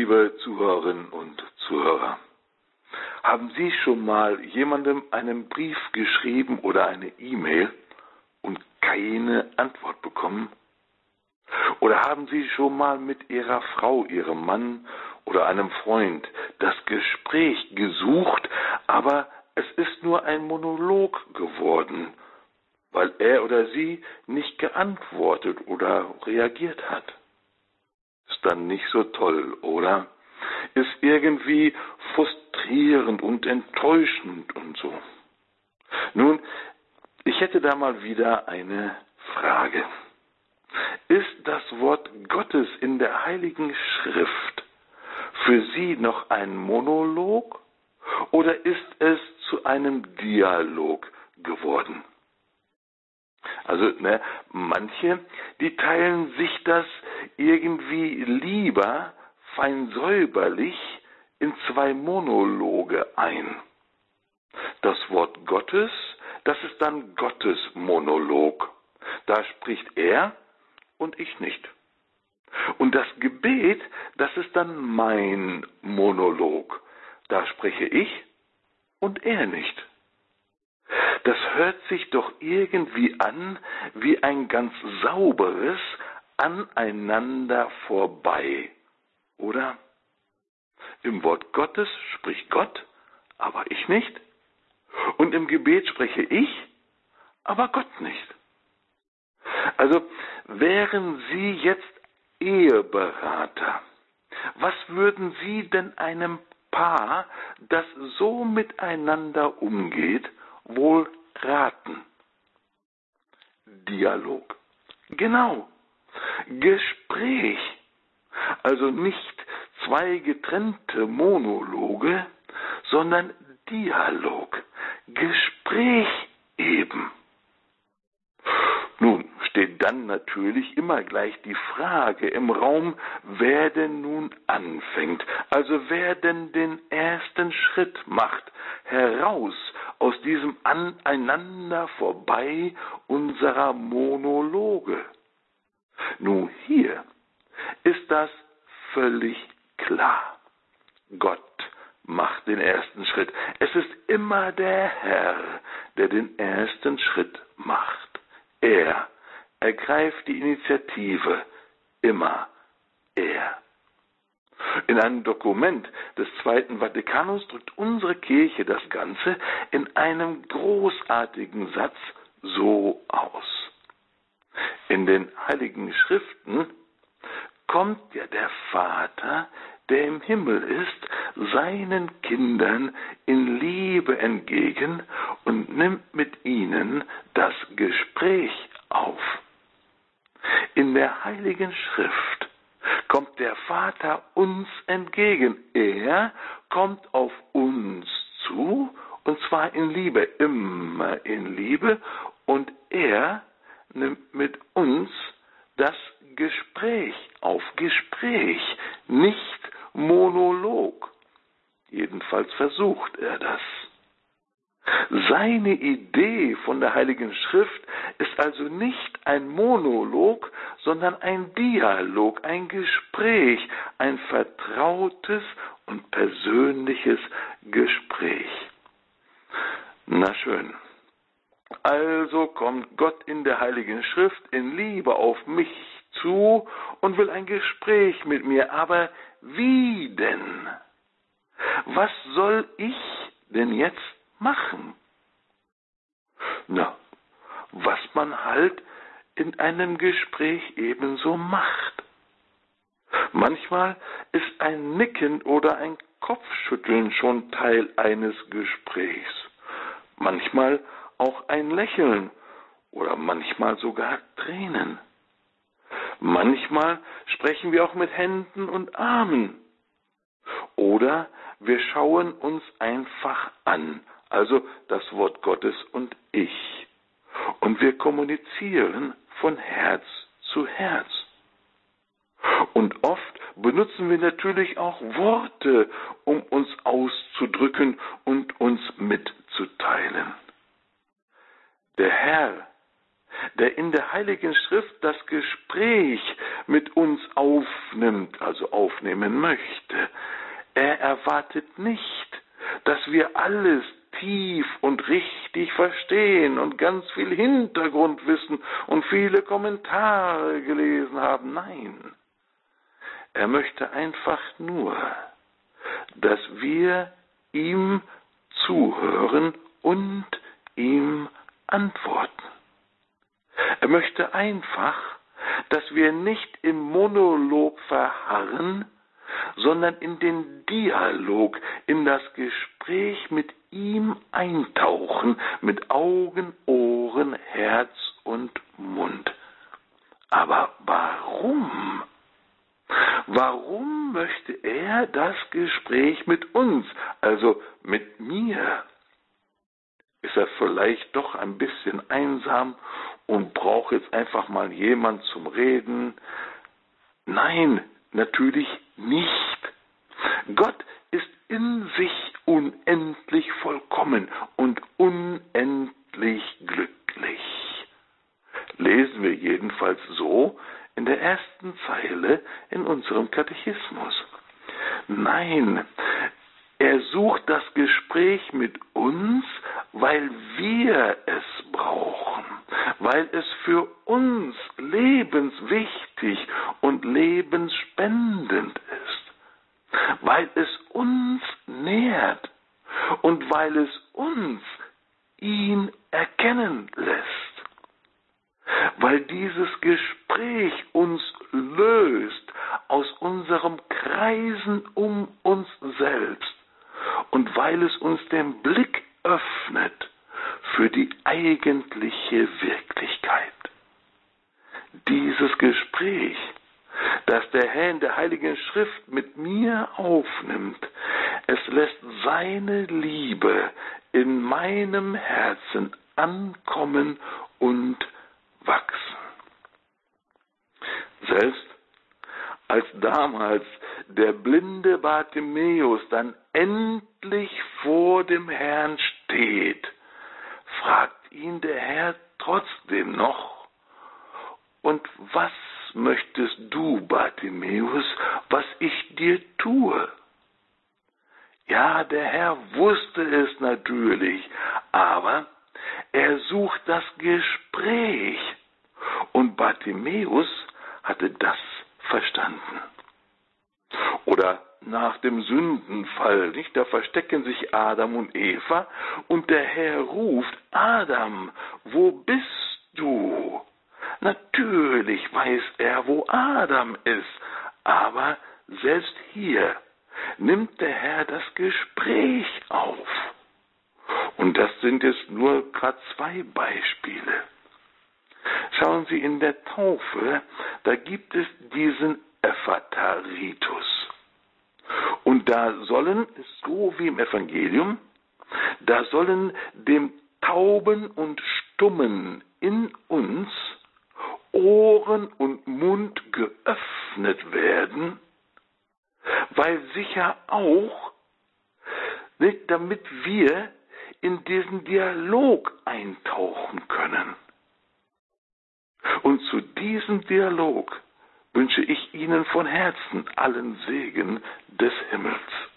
Liebe Zuhörerinnen und Zuhörer, haben Sie schon mal jemandem einen Brief geschrieben oder eine E-Mail und keine Antwort bekommen? Oder haben Sie schon mal mit Ihrer Frau, Ihrem Mann oder einem Freund das Gespräch gesucht, aber es ist nur ein Monolog geworden, weil er oder sie nicht geantwortet oder reagiert hat? Dann nicht so toll, oder? Ist irgendwie frustrierend und enttäuschend und so. Nun, ich hätte da mal wieder eine Frage. Ist das Wort Gottes in der Heiligen Schrift für Sie noch ein Monolog oder ist es zu einem Dialog geworden? Also ne, manche, die teilen sich das irgendwie lieber fein säuberlich in zwei Monologe ein. Das Wort Gottes, das ist dann Gottes Monolog. Da spricht er und ich nicht. Und das Gebet, das ist dann mein Monolog. Da spreche ich und er nicht. Das hört sich doch irgendwie an wie ein ganz sauberes Aneinander vorbei, oder? Im Wort Gottes spricht Gott, aber ich nicht. Und im Gebet spreche ich, aber Gott nicht. Also wären Sie jetzt Eheberater, was würden Sie denn einem Paar, das so miteinander umgeht, wohl raten? Dialog. Genau. Gespräch. Also nicht zwei getrennte Monologe, sondern Dialog. Gespräch eben. Nun steht dann natürlich immer gleich die Frage im Raum, wer denn nun anfängt, also wer denn den ersten Schritt macht, heraus aus diesem Aneinander vorbei unserer Monologe. Nun hier ist das völlig klar. Gott macht den ersten Schritt. Es ist immer der Herr, der den ersten Schritt macht. Er ergreift die Initiative. Immer er. In einem Dokument des Zweiten Vatikanums drückt unsere Kirche das Ganze in einem großartigen Satz so aus. In den Heiligen Schriften kommt ja der Vater, der im Himmel ist, seinen Kindern in Liebe entgegen und nimmt mit ihnen das Gespräch auf. In der Heiligen Schrift kommt der Vater uns entgegen. Er kommt auf uns zu, und zwar in Liebe, immer in Liebe, und er nimmt mit uns das Gespräch auf. Gespräch, nicht Monolog. Jedenfalls versucht er das. Seine Idee von der Heiligen Schrift ist also nicht ein Monolog, sondern ein Dialog, ein Gespräch, ein vertrautes und persönliches Gespräch. Na schön. Also kommt Gott in der Heiligen Schrift in Liebe auf mich zu und will ein Gespräch mit mir. Aber wie denn? Was soll ich denn jetzt machen? Na, was man halt in einem Gespräch ebenso macht. Manchmal ist ein Nicken oder ein Kopfschütteln schon Teil eines Gesprächs. Manchmal auch ein Lächeln oder manchmal sogar Tränen. Manchmal sprechen wir auch mit Händen und Armen. Oder wir schauen uns einfach an, also das Wort Gottes und ich. Und wir kommunizieren von Herz zu Herz. Und oft benutzen wir natürlich auch Worte, um uns auszudrücken und uns mitzuteilen. Der Herr, der in der Heiligen Schrift das Gespräch mit uns aufnimmt, also aufnehmen möchte. Er erwartet nicht, dass wir alles tief und richtig verstehen und ganz viel Hintergrundwissen und viele Kommentare gelesen haben. Nein, er möchte einfach nur, dass wir ihm zuhören und ihm antworten. Er möchte einfach, dass wir nicht im Monolog verharren, sondern in den Dialog, in das Gespräch mit ihm eintauchen, mit Augen, Ohren, Herz und Mund. Aber warum? Warum möchte er das Gespräch mit uns, also mit mir? Ist er vielleicht doch ein bisschen einsam und braucht jetzt einfach mal jemand zum Reden? Nein, natürlich nicht. Gott ist in sich unendlich vollkommen und unendlich glücklich. Lesen wir jedenfalls so in der ersten Zeile in unserem Katechismus. Nein, er sucht das Gespräch mit uns, weil wir es brauchen, weil es für uns lebenswichtig und lebensspendend ist, weil es uns nährt und weil es uns ihn erkennen lässt weil dieses Gespräch uns löst aus unserem Kreisen um uns selbst und weil es uns den Blick öffnet für die eigentliche Wirklichkeit. Dieses Gespräch, das der Herr in der Heiligen Schrift mit mir aufnimmt, es lässt seine Liebe in meinem Herzen ankommen und wachsen. Selbst als damals der blinde Bartimäus dann endlich vor dem Herrn steht, fragt ihn der Herr trotzdem noch, und was möchtest du, Bartimäus, was ich dir tue? Ja, der Herr wusste es natürlich, aber er sucht das Gespräch. Und Bartimäus hatte das verstanden. Oder nach dem Sündenfall, nicht? Da verstecken sich Adam und Eva und der Herr ruft, Adam, wo bist du? Natürlich weiß er, wo Adam ist, aber selbst hier nimmt der Herr das Gespräch auf. Und das sind jetzt nur gerade zwei Beispiele. Schauen Sie, in der Taufe, da gibt es diesen Ephataritus. Und da sollen, so wie im Evangelium, da sollen dem Tauben und Stummen in uns Ohren und Mund geöffnet werden, weil sicher auch, damit wir in diesen Dialog eintauchen können. Und zu diesem Dialog wünsche ich Ihnen von Herzen allen Segen des Himmels.